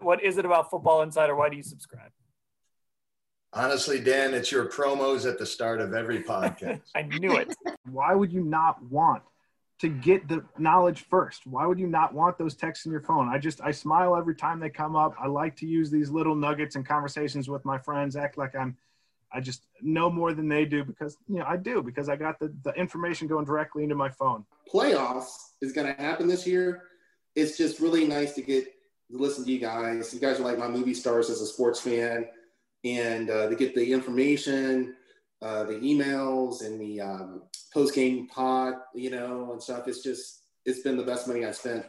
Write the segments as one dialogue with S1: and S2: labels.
S1: What is it about Football Insider? Why do you subscribe?
S2: Honestly, Dan, it's your promos at the start of every podcast.
S1: I knew it.
S3: Why would you not want to get the knowledge first? Why would you not want those texts in your phone? I just I smile every time they come up. I like to use these little nuggets and conversations with my friends, act like I'm I just know more than they do because you know I do because I got the, the information going directly into my phone.
S4: Playoffs is gonna happen this year. It's just really nice to get listen to you guys. You guys are like my movie stars as a sports fan, and uh, to get the information, uh, the emails, and the um, post game pod, you know, and stuff. It's just it's been the best money I spent.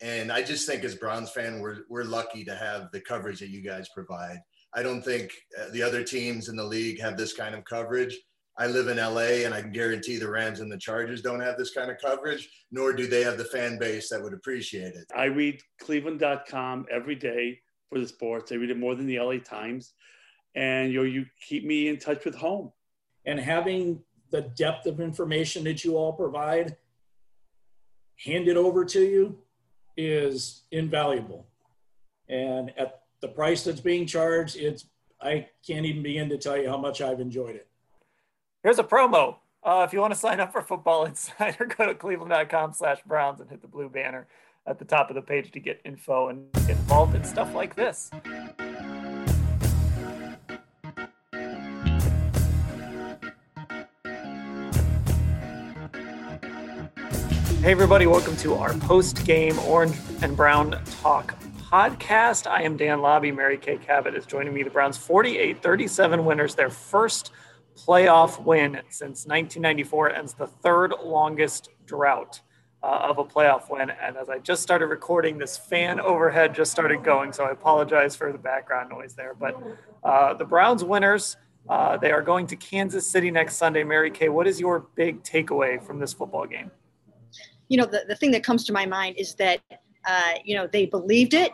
S2: And I just think as Browns fan, we're we're lucky to have the coverage that you guys provide. I don't think uh, the other teams in the league have this kind of coverage. I live in LA and I can guarantee the Rams and the Chargers don't have this kind of coverage, nor do they have the fan base that would appreciate it.
S5: I read cleveland.com every day for the sports. I read it more than the LA Times. And you know, you keep me in touch with home.
S6: And having the depth of information that you all provide handed over to you is invaluable. And at the price that's being charged, it's I can't even begin to tell you how much I've enjoyed it.
S1: Here's a promo. Uh, if you want to sign up for Football Insider, go to cleveland.com slash Browns and hit the blue banner at the top of the page to get info and get involved in stuff like this. Hey, everybody, welcome to our post game Orange and Brown Talk podcast. I am Dan Labbe. Mary Kay Cabot is joining me. The Browns 48 37 winners, their first playoff win since 1994, ends the third longest drought uh, of a playoff win. And as I just started recording, this fan overhead just started going. So I apologize for the background noise there. But uh, the Browns winners, uh, they are going to Kansas City next Sunday. Mary Kay, what is your big takeaway from this football game?
S7: You know, the, the thing that comes to my mind is that, uh, you know, they believed it,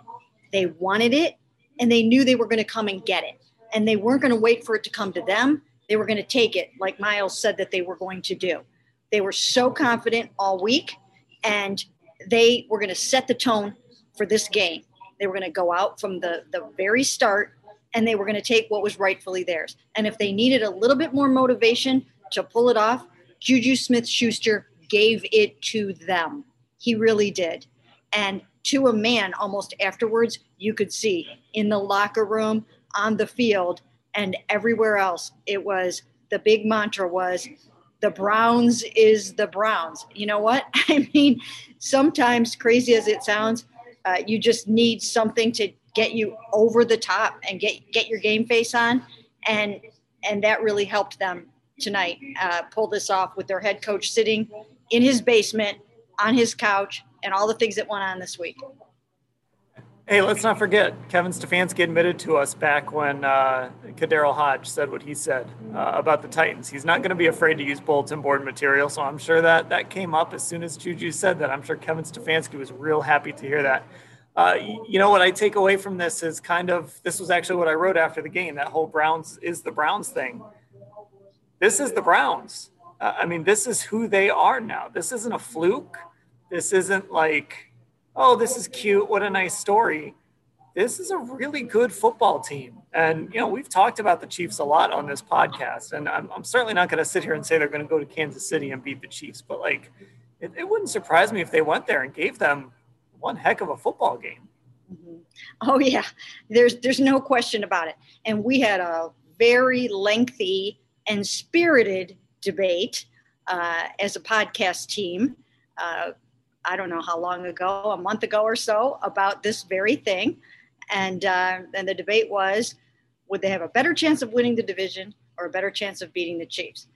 S7: they wanted it, and they knew they were going to come and get it. And they weren't going to wait for it to come to them. They were going to take it, like Myles said that they were going to do. They were so confident all week, and they were going to set the tone for this game. They were going to go out from the, the very start and they were going to take what was rightfully theirs. And if they needed a little bit more motivation to pull it off, Juju Smith Schuster gave it to them. He really did. And to a man, almost afterwards, you could see in the locker room, on the field, and everywhere else, it was the big mantra was the Browns is the Browns. You know what? I mean, sometimes, crazy as it sounds, uh, you just need something to get you over the top and get get your game face on, and and that really helped them tonight uh, pull this off with their head coach sitting in his basement on his couch and all the things that went on this week.
S1: Hey, let's not forget Kevin Stefanski admitted to us back when uh, Hodge said what he said uh, about the Titans. He's not going to be afraid to use bulletin board material, so I'm sure that that came up as soon as Juju said that. I'm sure Kevin Stefanski was real happy to hear that. Uh, you know what I take away from this is kind of this was actually what I wrote after the game. That whole Browns is the Browns thing. This is the Browns. Uh, I mean, this is who they are now. This isn't a fluke. This isn't like oh, this is cute. What a nice story. This is a really good football team. And, you know, we've talked about the Chiefs a lot on this podcast. And I'm, I'm certainly not going to sit here and say they're going to go to Kansas City and beat the Chiefs. But, like, it, it wouldn't surprise me if they went there and gave them one heck of a football game.
S7: Mm-hmm. Oh yeah, there's there's no question about it. And we had a very lengthy and spirited debate uh, as a podcast team. Uh, I don't know how long ago, a month ago or so, about this very thing. And uh, and the debate was, would they have a better chance of winning the division or a better chance of beating the Chiefs?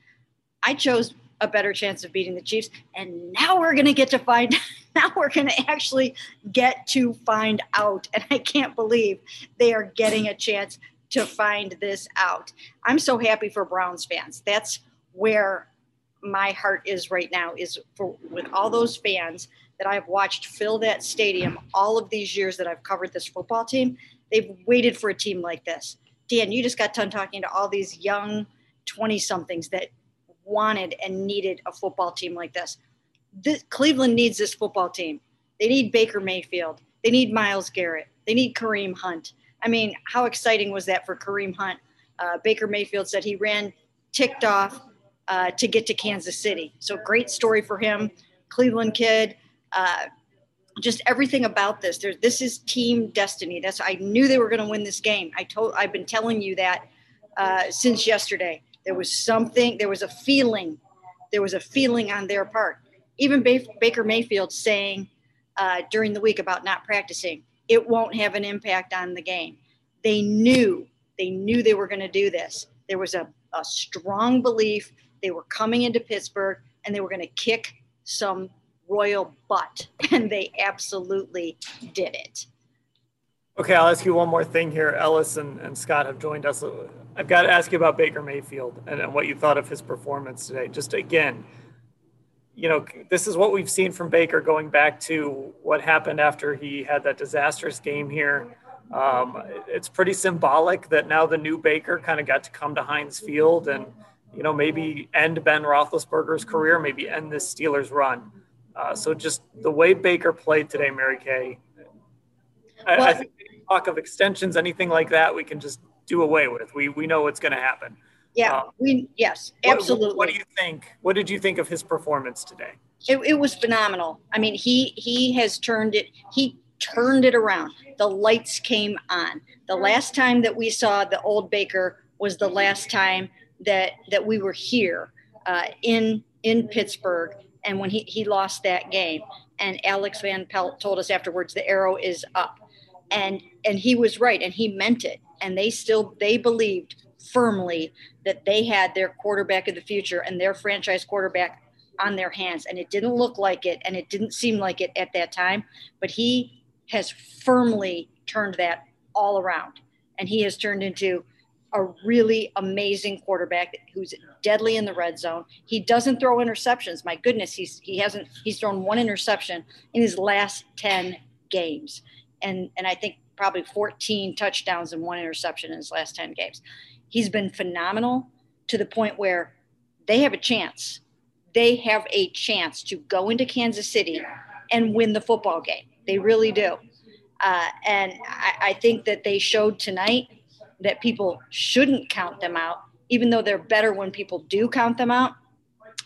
S7: I chose a better chance of beating the Chiefs. And now we're going to get to find, now we're going to actually get to find out. And I can't believe they are getting a chance to find this out. I'm so happy for Browns fans. That's where my heart is right now is for with all those fans that I've watched fill that stadium all of these years that I've covered this football team. They've waited for a team like this. Dan, you just got done talking to all these young 20 somethings that wanted and needed a football team like this. this. Cleveland needs this football team. They need Baker Mayfield. They need Myles Garrett. They need Kareem Hunt. I mean, how exciting was that for Kareem Hunt? Uh, Baker Mayfield said he ran ticked off uh, to get to Kansas City. So great story for him. Cleveland kid. Uh, just everything about this. There's this is team destiny. That's I knew they were going to win this game. I told I've been telling you that uh, since yesterday. There was something, there was a feeling, there was a feeling on their part. Even Baker Mayfield saying uh, during the week about not practicing, it won't have an impact on the game. They knew, they knew they were going to do this. There was a, a strong belief they were coming into Pittsburgh and they were going to kick some royal butt, and they absolutely did it.
S1: Okay, I'll ask you one more thing here. Ellis and, and Scott have joined us. I've got to ask you about Baker Mayfield and, and what you thought of his performance today. Just again, you know, this is what we've seen from Baker going back to what happened after he had that disastrous game here. Um, it's pretty symbolic that now the new Baker kind of got to come to Heinz Field and, you know, maybe end Ben Roethlisberger's career, maybe end this Steelers run. Uh, so just the way Baker played today, Mary Kay, I, well, I think talk of extensions, anything like that, we can just do away with. We we know what's going to happen.
S7: Yeah, um, we yes, absolutely.
S1: What, what, do you think? What did you think of his performance today?
S7: It, it was phenomenal. I mean, he he has turned it. He turned it around. The lights came on. The last time that we saw the old Baker was the last time that that we were here uh, in in Pittsburgh, and when he he lost that game. And Alex Van Pelt told us afterwards the arrow is up. And and he was right and he meant it. And they still they believed firmly that they had their quarterback of the future and their franchise quarterback on their hands. And it didn't look like it and it didn't seem like it at that time but he has firmly turned that all around. And he has turned into a really amazing quarterback who's deadly in the red zone. He doesn't throw interceptions. My goodness, he's he hasn't he's thrown one interception in his last 10 games and and I think probably 14 touchdowns and one interception in his last 10 games. He's been phenomenal to the point where they have a chance. They have a chance to go into Kansas City and win the football game. They really do. Uh, and I, I think that they showed tonight that people shouldn't count them out, even though they're better when people do count them out.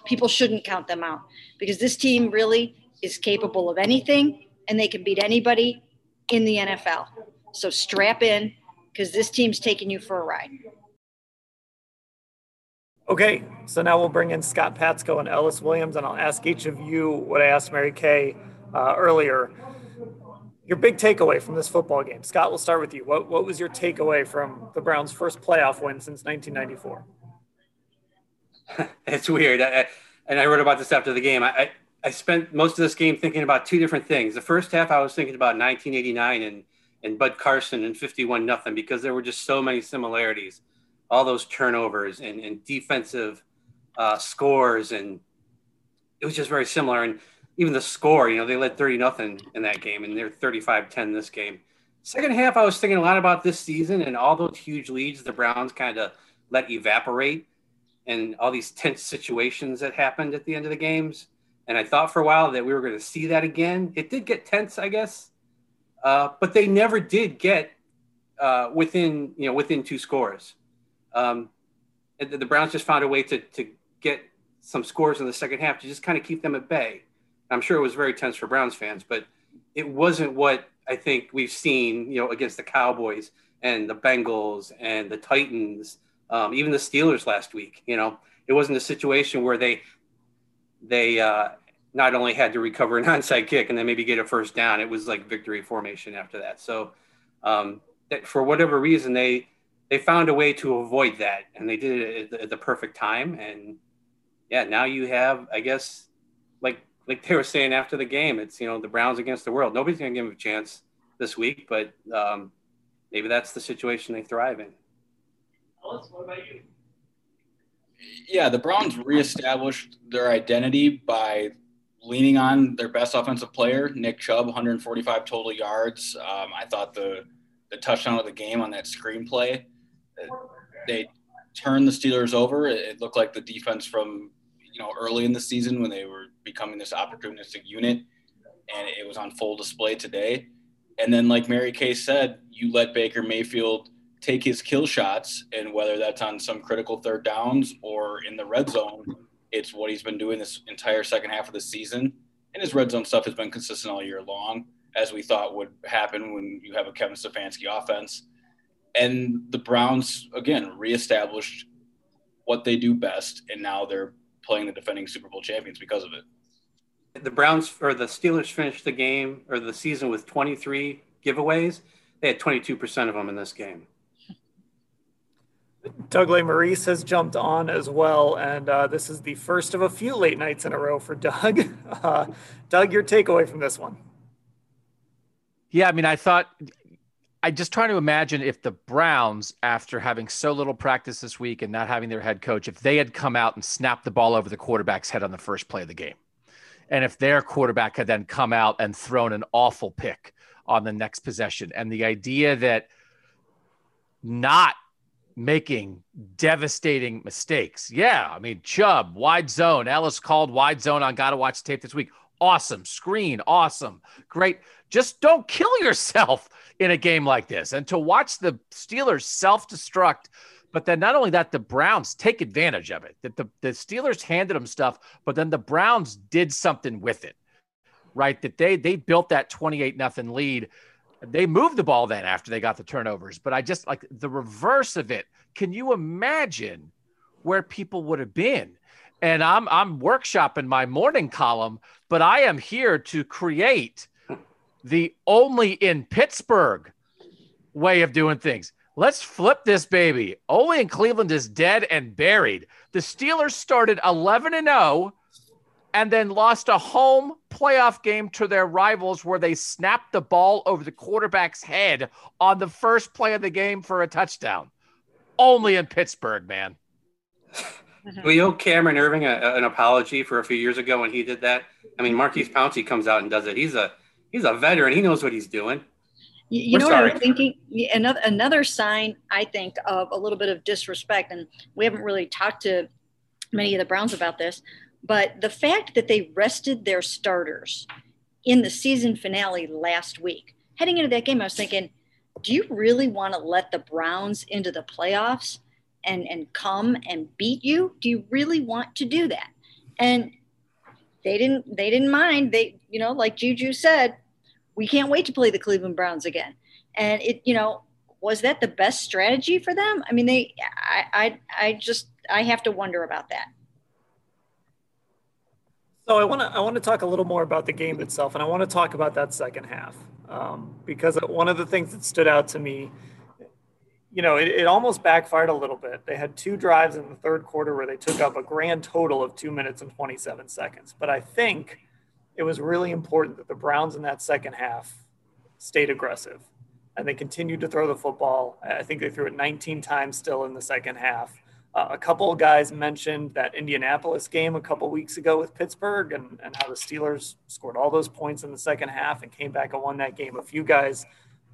S7: People shouldn't count them out because this team really is capable of anything and they can beat anybody in the NFL. So strap in because this team's taking you for a ride.
S1: Okay, so now we'll bring in Scott Patsko and Ellis Williams, and I'll ask each of you what I asked Mary Kay uh, earlier. Your big takeaway from this football game. Scott, we'll start with you. What, what was your takeaway from the Browns' first playoff win since 1994?
S8: it's weird. I, and I wrote about this after the game. I, I spent most of this game thinking about two different things. The first half, I was thinking about 1989 and and Bud Carson and 51 nothing because there were just so many similarities, all those turnovers and, and defensive uh, scores, and it was just very similar. And even the score, you know, they led 30 nothing in that game, and they're 35-10 this game. Second half, I was thinking a lot about this season and all those huge leads the Browns kind of let evaporate, and all these tense situations that happened at the end of the games and I thought for a while that we were going to see that again. It did get tense, I guess, uh, but they never did get uh, within you know within two scores. Um, the, the Browns just found a way to to get some scores in the second half to just kind of keep them at bay. I'm sure it was very tense for Browns fans, but it wasn't what I think we've seen, you know, against the Cowboys and the Bengals and the Titans, um, even the Steelers last week. You know, it wasn't a situation where they they uh, not only had to recover an onside kick and then maybe get a first down. It was like victory formation after that. So um, that for whatever reason, they they found a way to avoid that, and they did it at the, at the perfect time. And yeah, now you have, I guess, like like they were saying after the game, it's you know the Browns against the world. Nobody's going to give them a chance this week, but um, maybe that's the situation they thrive in.
S5: Ellis, what about you?
S9: Yeah, the Browns reestablished their identity by leaning on their best offensive player, Nick Chubb, 145 total yards. Um, I thought the the touchdown of the game on that screenplay, they turned the Steelers over. It looked like the defense from you know early in the season when they were becoming this opportunistic unit, and it was on full display today. And then, like Mary Kay said, you let Baker Mayfield take his kill shots, and whether that's on some critical third downs or in the red zone, it's what he's been doing this entire second half of the season. And his red zone stuff has been consistent all year long, as we thought would happen when you have a Kevin Stefanski offense. And the Browns, again, reestablished what they do best, and now they're playing the defending Super Bowl champions because of it.
S8: The Browns or the Steelers finished the game or the season with 23 giveaways. They had 22% of them in this game.
S1: Doug Lesmerises has jumped on as well, and uh, this is the first of a few late nights in a row for Doug. Uh, Doug, your takeaway from this one?
S10: Yeah, I mean, I thought I just trying to imagine if the Browns, after having so little practice this week and not having their head coach, if they had come out and snapped the ball over the quarterback's head on the first play of the game, and if their quarterback had then come out and thrown an awful pick on the next possession, and the idea that not making devastating mistakes. Yeah, I mean, Chubb, wide zone. Ellis called wide zone on Got to Watch Tape this week. Awesome. Screen, awesome. Great. Just don't kill yourself in a game like this. And to watch the Steelers self destruct, but then not only that, the Browns take advantage of it. That the, the Steelers handed them stuff, but then the Browns did something with it, right? That they they built that 28 nothing lead they moved the ball then after they got the turnovers, but I just like the reverse of it. Can you imagine where people would have been? And I'm I'm workshopping my morning column, but I am here to create the only in Pittsburgh way of doing things. Let's flip this baby. Only in Cleveland is dead and buried. The Steelers started 11 and 0 and then lost a home playoff game to their rivals where they snapped the ball over the quarterback's head on the first play of the game for a touchdown. Only in Pittsburgh, man.
S8: We owe Cameron Erving a, an apology for a few years ago when he did that. I mean, Maurkice Pouncey comes out and does it. He's a he's a veteran. He knows what he's doing.
S7: You, you know sorry. what I'm thinking? Another another sign I think of a little bit of disrespect, and we haven't really talked to many of the Browns about this. But the fact that they rested their starters in the season finale last week, heading into that game, I was thinking, do you really want to let the Browns into the playoffs and, and come and beat you? Do you really want to do that? And they didn't they didn't mind. They, you know, like Juju said, we can't wait to play the Cleveland Browns again. And it, you know, was that the best strategy for them? I mean, they I I, I just I have to wonder about that.
S1: So I want to I want to talk a little more about the game itself, and I want to talk about that second half um, because one of the things that stood out to me, you know, it, it, almost backfired a little bit. They had two drives in the third quarter where they took up a grand total of two minutes and 27 seconds. But I think it was really important that the Browns in that second half stayed aggressive and they continued to throw the football. I think they threw it 19 times still in the second half. Uh, a couple of guys mentioned that Indianapolis game a couple weeks ago with Pittsburgh and, and how the Steelers scored all those points in the second half and came back and won that game. A few guys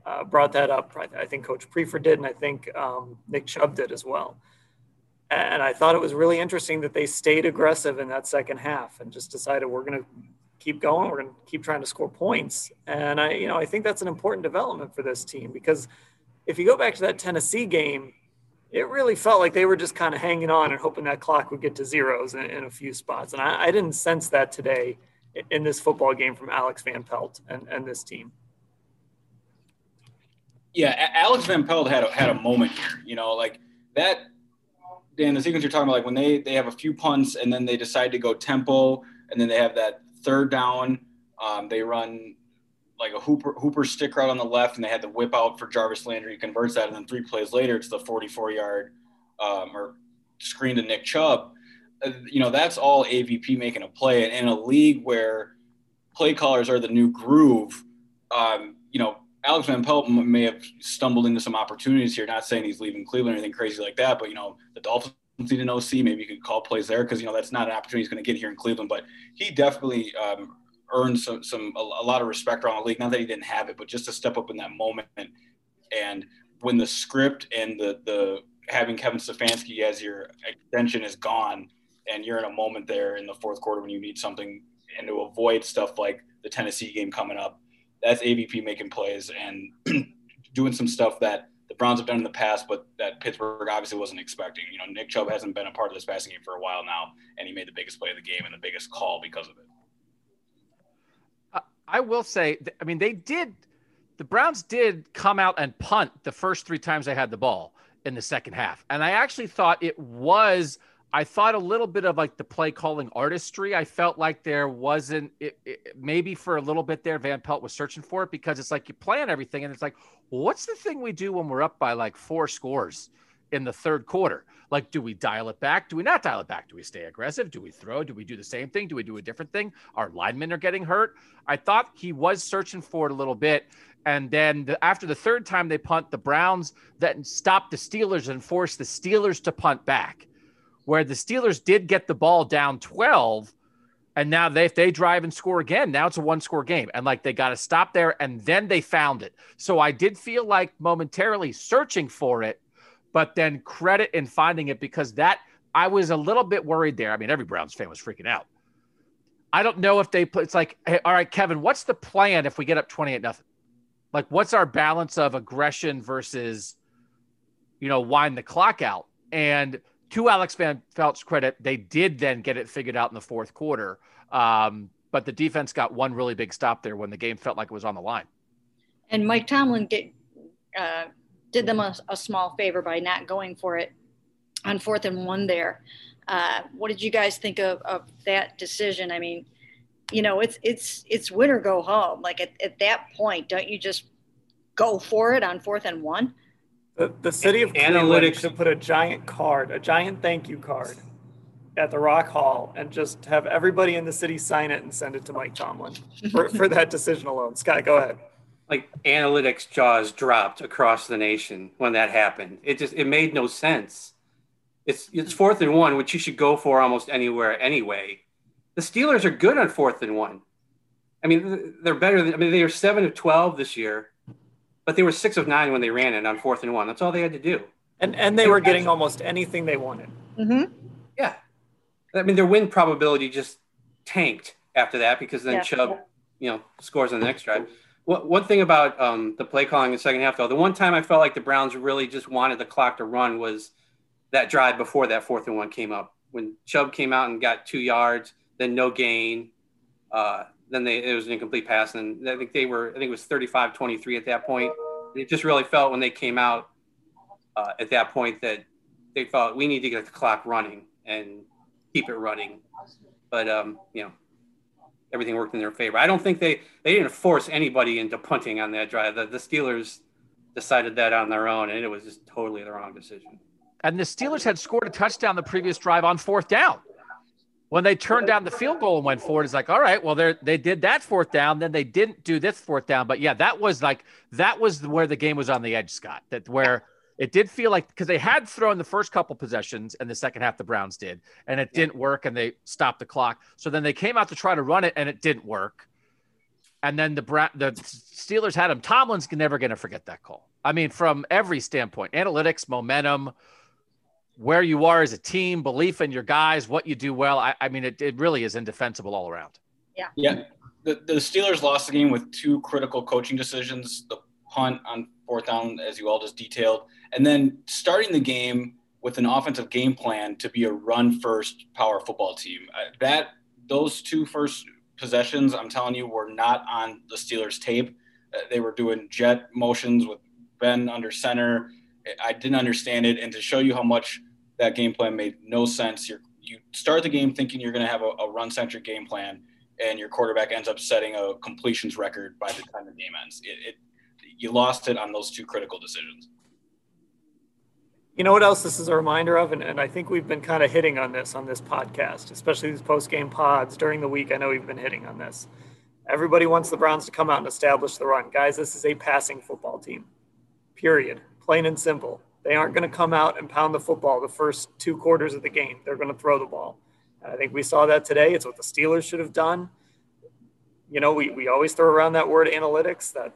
S1: uh, brought that up. I think Coach Priefer did, and I think um, Nick Chubb did as well. And I thought it was really interesting that they stayed aggressive in that second half and just decided we're going to keep going. We're going to keep trying to score points. And I, you know, I think that's an important development for this team because if you go back to that Tennessee game, it really felt like they were just kind of hanging on and hoping that clock would get to zeros in, in a few spots. And I, I, didn't sense that today in this football game from Alex Van Pelt and, and this team.
S9: Yeah, Alex Van Pelt had a, had a moment here. You know, like that. Dan, the sequence you're talking about, like when they they have a few punts and then they decide to go tempo, and then they have that third down. Um, they run like a Hooper Hooper stick route on the left, and they had the whip out for Jarvis Landry. He converts that, and then three plays later, it's the 44 yard um, or screen to Nick Chubb. Uh, you know, that's all AVP making a play. And in a league where play callers are the new groove, um, you know, Alex Van Pelt may have stumbled into some opportunities here. Not saying he's leaving Cleveland or anything crazy like that, but you know, the Dolphins an OC. Maybe you could call plays there because you know that's not an opportunity he's going to get here in Cleveland. But he definitely um, earned some, some a, a, lot of respect around the league. Not that he didn't have it, but just to step up in that moment and when the script and the the having Kevin Stefanski as your extension is gone, and you're in a moment there in the fourth quarter when you need something, and to avoid stuff like the Tennessee game coming up, that's AVP making plays and doing some stuff that the Browns have done in the past, but that Pittsburgh obviously wasn't expecting. You know, Nick Chubb hasn't been a part of this passing game for a while now, and he made the biggest play of the game and the biggest call because of it.
S10: I will say, I mean, they did. The Browns did come out and punt the first three times they had the ball in the second half, and I actually thought it was. I thought a little bit of like the play calling artistry. I felt like there wasn't it, it, maybe for a little bit there. Van Pelt was searching for it because it's like you plan everything, and it's like, what's the thing we do when we're up by like four scores in the third quarter? Like, do we dial it back? Do we not dial it back? Do we stay aggressive? Do we throw? Do we do the same thing? Do we do a different thing? Our linemen are getting hurt. I thought he was searching for it a little bit. And then the, after the third time they punt, the Browns then stopped the Steelers and forced the Steelers to punt back, where the Steelers did get the ball down 12. And now they, if they drive and score again, now it's a one score game. And like they got to stop there and then they found it. So I did feel like momentarily searching for it but then credit in finding it because that I was a little bit worried there. I mean, every Browns fan was freaking out. I don't know if they put it's like, hey, all right, Kevin, what's the plan if we get up 28 nothing? Like, what's our balance of aggression versus, you know, wind the clock out? And to Alex Van Pelt's credit, they did then get it figured out in the fourth quarter. Um, but the defense got one really big stop there when the game felt like it was on the line.
S7: And Mike Tomlin get, uh, did them a, a small favor by not going for it on fourth and one there. Uh, what did you guys think of, of that decision? I mean, you know, it's it's it's win or go home. Like at, at that point, don't you just go for it on fourth and one?
S1: The, the city of Cleveland should put a giant card, a giant thank you card at the Rock Hall and just have everybody in the city sign it and send it to Mike Tomlin for, for that decision alone. Scott, go ahead
S8: like analytics jaws dropped across the nation when that happened. It just it made no sense. It's it's fourth and one, which you should go for almost anywhere anyway. The Steelers are good on fourth and one. I mean, they're better. Than, I mean, they are seven of twelve this year, but they were six of nine when they ran it on fourth and one. That's all they had to do.
S1: And and they were getting almost anything they wanted.
S7: Mm-hmm.
S8: Yeah, I mean, their win probability just tanked after that because then yeah. Chubb, you know, scores on the next drive one thing about um, the play calling in the second half, though, the one time I felt like the Browns really just wanted the clock to run was that drive before that fourth and one came up when Chubb came out and got two yards, then no gain. Uh, then they, it was an incomplete pass. And I think they were, I think it was 35 23 at that point. It just really felt when they came out uh, at that point that they felt we need to get the clock running and keep it running. But, um, you know, everything worked in their favor. I don't think they they didn't force anybody into punting on that drive. The, the Steelers decided that on their own, and it was just totally the wrong decision.
S10: And the Steelers had scored a touchdown the previous drive on fourth down. When they turned down the field goal and went forward, it's like, all right, well, they they did that fourth down, then they didn't do this fourth down. But yeah, that was like that was where the game was on the edge, Scott. That where it did feel like because they had thrown the first couple possessions and the second half the Browns did, and it didn't work, and they stopped the clock. So then they came out to try to run it, and it didn't work. And then the Bra- the Steelers had him. Tomlin's never going to forget that call. I mean, from every standpoint, analytics, momentum, where you are as a team, belief in your guys, what you do well. I, I mean, it, it really is indefensible all around.
S7: Yeah.
S9: Yeah. The, the Steelers lost the game with two critical coaching decisions: the punt on fourth down, as you all just detailed, and then starting the game with an offensive game plan to be a run first power football team. Uh, that those two first possessions, I'm telling you, were not on the Steelers tape. Uh, they were doing jet motions with Ben under center. I didn't understand it, and to show you how much that game plan made no sense. you you start the game thinking you're going to have a, a run centric game plan, and your quarterback ends up setting a completions record by the time the game ends. It, it you lost it on those two critical decisions.
S1: You know what else this is a reminder of? And, and I think we've been kind of hitting on this on this podcast, especially these post game pods during the week. I know we've been hitting on this. Everybody wants the Browns to come out and establish the run. Guys, this is a passing football team, period. Plain and simple. They aren't going to come out and pound the football the first two quarters of the game. They're going to throw the ball. And I think we saw that today. It's what the Steelers should have done. You know, we, we always throw around that word analytics that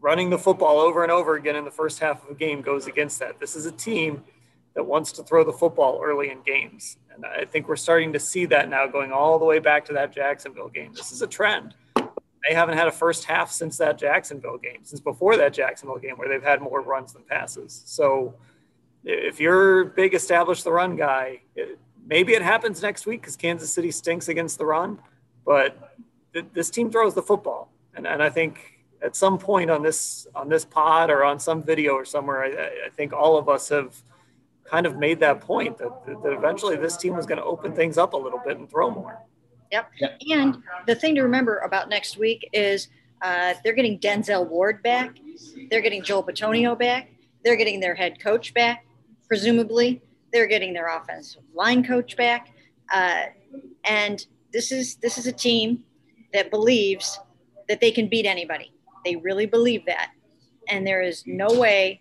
S1: running the football over and over again in the first half of a game goes against that. This is a team that wants to throw the football early in games. And I think we're starting to see that now going all the way back to that Jacksonville game. This is a trend. They haven't had a first half since that Jacksonville game, since before that Jacksonville game, where they've had more runs than passes. So if you're big established the run guy, it, maybe it happens next week because Kansas City stinks against the run, but th- this team throws the football. And, and I think at some point on this on this pod or on some video or somewhere, I, I think all of us have kind of made that point that, that eventually this team was going to open things up a little bit and throw more.
S7: Yep. yep. And the thing to remember about next week is uh, they're getting Denzel Ward back. They're getting Joel Bitonio back. They're getting their head coach back, presumably. They're getting their offensive line coach back. Uh, and this is this is a team that believes that they can beat anybody. They really believe that. And there is no way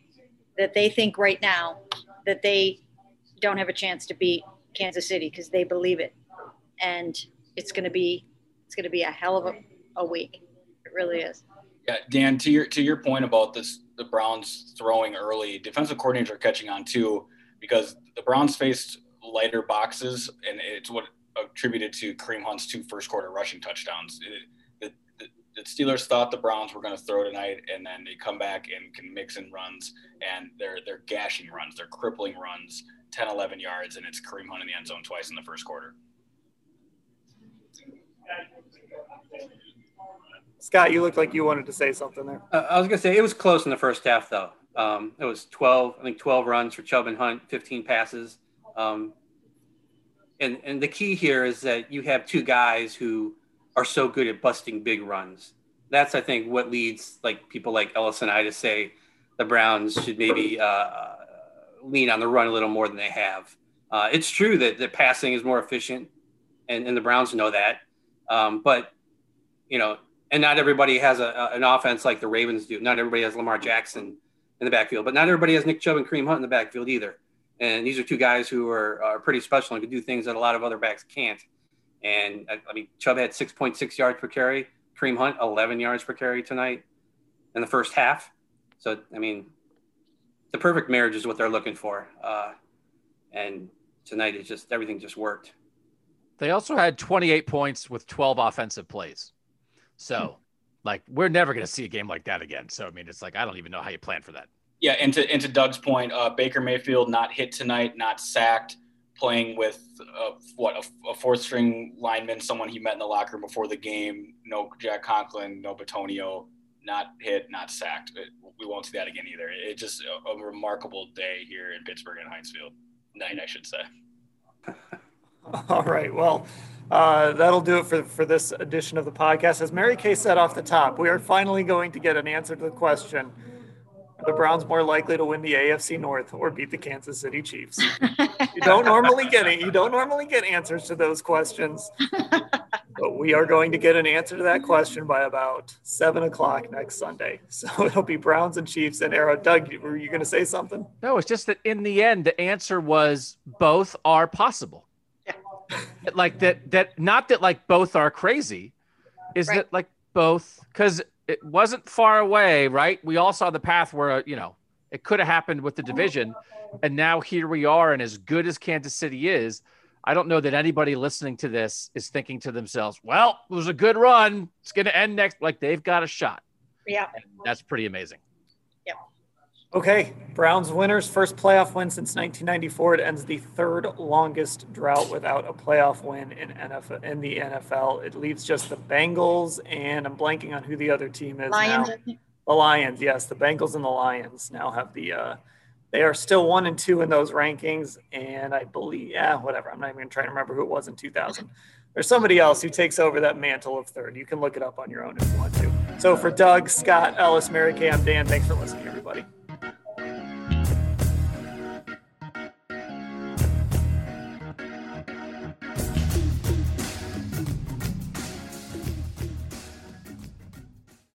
S7: that they think right now that they don't have a chance to beat Kansas City because they believe it. And it's going to be it's going to be a hell of a, a week. It really is.
S9: Yeah, Dan, to your to your point about this, the Browns throwing early, defensive coordinators are catching on too because the Browns faced lighter boxes, and it's what attributed to Kareem Hunt's two first quarter rushing touchdowns. It, the Steelers thought the Browns were going to throw tonight, and then they come back and can mix in runs, and they're they're gashing runs, they're crippling runs, 10, 11 yards, and it's Kareem Hunt in the end zone twice in the first quarter.
S1: Scott, you looked like you wanted to say something there.
S8: Uh, I was going to say it was close in the first half, though. Um, it was 12, I think 12 runs for Chubb and Hunt, 15 passes. Um, and, and the key here is that you have two guys who are so good at busting big runs. That's I think what leads like people like Ellis and I to say the Browns should maybe uh, lean on the run a little more than they have. Uh, it's true that the passing is more efficient, and, and the Browns know that. Um, but you know, and not everybody has a, an offense like the Ravens do. Not everybody has Lamar Jackson in the backfield, but not everybody has Nick Chubb and Kareem Hunt in the backfield either. And these are two guys who are, are pretty special and can do things that a lot of other backs can't. And I, I mean, Chubb had 6.6 yards per carry. Kareem Hunt, 11 yards per carry tonight in the first half. So, I mean, the perfect marriage is what they're looking for. Uh, and tonight is just everything just worked.
S10: They also had 28 points with 12 offensive plays. So, like, we're never going to see a game like that again. So, I mean, it's like, I don't even know how you plan for that.
S9: Yeah. And to, and to Doug's point, uh, Baker Mayfield not hit tonight, not sacked playing with uh, what a, a, fourth string lineman, someone he met in the locker room before the game. No Jack Conklin, no Bitonio, not hit, not sacked. It, we won't see that again either. It's just a, a, remarkable day here in Pittsburgh and Heinz Field. Night, I should say.
S1: All right. Well, uh, that'll do it for, for this edition of the podcast. As Mary Kay said off the top, we are finally going to get an answer to the question are the Browns more likely to win the AFC North or beat the Kansas City Chiefs? you don't normally get it. You don't normally get answers to those questions. But we are going to get an answer to that question by about seven o'clock next Sunday. So it'll be Browns and Chiefs and Arrow. Doug, were you going to say something?
S10: No, it's just that in the end, the answer was both are possible. Yeah. like that, that not that like both are crazy, is right. that like both because it wasn't far away, right? We all saw the path where, you know, it could have happened with the division. And now here we are. And as good as Kansas City is, I don't know that anybody listening to this is thinking to themselves, well, it was a good run. It's going to end next. Like they've got a shot.
S7: Yeah.
S10: And that's pretty amazing.
S1: Okay, Browns winners, first playoff win since 1994. It ends the third longest drought without a playoff win in NFL in the NFL. It leaves just the Bengals and I'm blanking on who the other team is
S7: Lions.
S1: now. The Lions, yes, the Bengals and the Lions now have the. Uh, they are still one and two in those rankings, and I believe, yeah, whatever. I'm not even trying to remember who it was in 2000. There's somebody else who takes over that mantle of third. You can look it up on your own if you want to. So for Doug, Scott, Ellis, Mary Kay, I'm Dan. Thanks for listening, everybody.